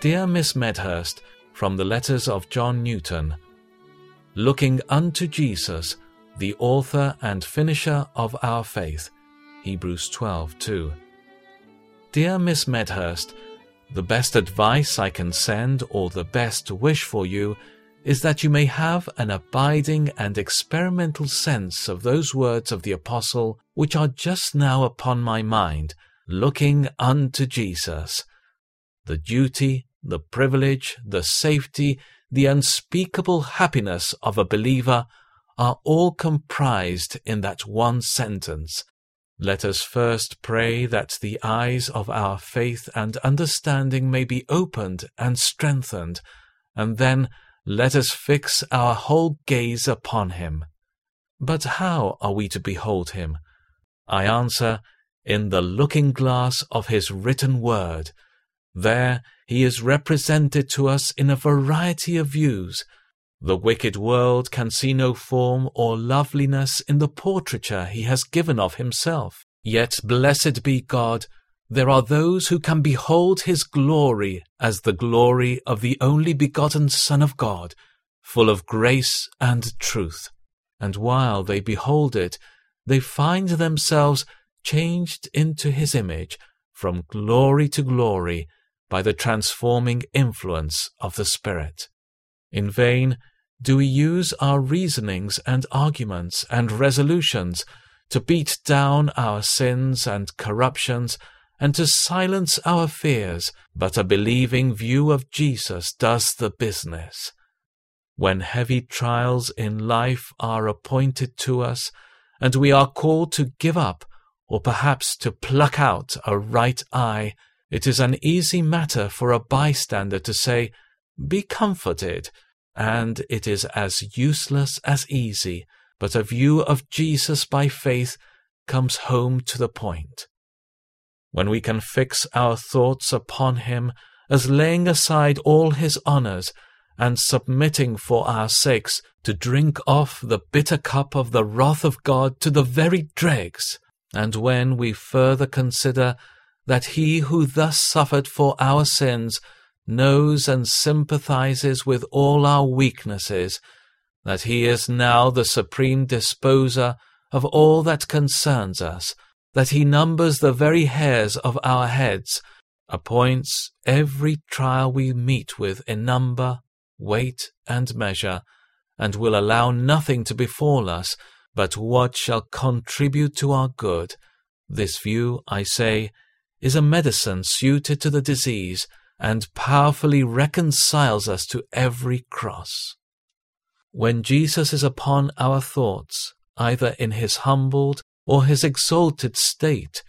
Dear Miss Medhurst, from the letters of John Newton, looking unto Jesus, the author and finisher of our faith. Hebrews 12 2. Dear Miss Medhurst, the best advice I can send or the best wish for you is that you may have an abiding and experimental sense of those words of the Apostle which are just now upon my mind, looking unto Jesus. The duty, the privilege, the safety, the unspeakable happiness of a believer are all comprised in that one sentence. Let us first pray that the eyes of our faith and understanding may be opened and strengthened, and then let us fix our whole gaze upon him. But how are we to behold him? I answer, in the looking glass of his written word. There he is represented to us in a variety of views. The wicked world can see no form or loveliness in the portraiture he has given of himself. Yet blessed be God, there are those who can behold his glory as the glory of the only begotten Son of God, full of grace and truth. And while they behold it, they find themselves changed into his image from glory to glory by the transforming influence of the Spirit. In vain do we use our reasonings and arguments and resolutions to beat down our sins and corruptions and to silence our fears, but a believing view of Jesus does the business. When heavy trials in life are appointed to us, and we are called to give up, or perhaps to pluck out a right eye, it is an easy matter for a bystander to say, Be comforted, and it is as useless as easy, but a view of Jesus by faith comes home to the point. When we can fix our thoughts upon him as laying aside all his honours and submitting for our sakes to drink off the bitter cup of the wrath of God to the very dregs, and when we further consider that he who thus suffered for our sins knows and sympathizes with all our weaknesses, that he is now the supreme disposer of all that concerns us, that he numbers the very hairs of our heads, appoints every trial we meet with in number, weight, and measure, and will allow nothing to befall us but what shall contribute to our good. This view, I say, is a medicine suited to the disease, and powerfully reconciles us to every cross. When Jesus is upon our thoughts, either in his humbled or his exalted state,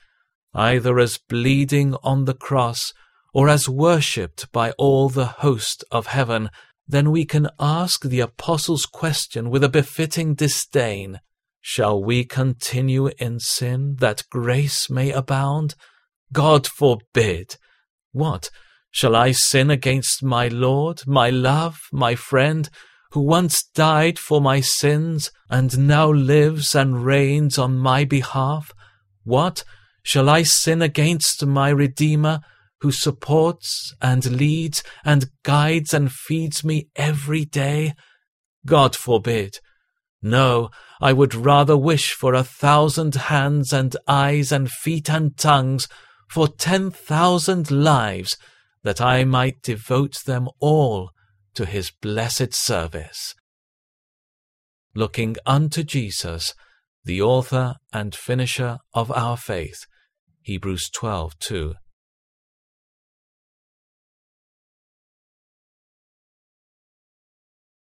either as bleeding on the cross or as worshipped by all the host of heaven, then we can ask the apostle's question with a befitting disdain. Shall we continue in sin that grace may abound? God forbid! What? Shall I sin against my Lord, my love, my friend, who once died for my sins and now lives and reigns on my behalf? What? Shall I sin against my Redeemer, who supports and leads and guides and feeds me every day? God forbid. No, I would rather wish for a thousand hands and eyes and feet and tongues, for ten thousand lives, that I might devote them all to his blessed service. Looking unto Jesus, the author and finisher of our faith. Hebrews 12 2.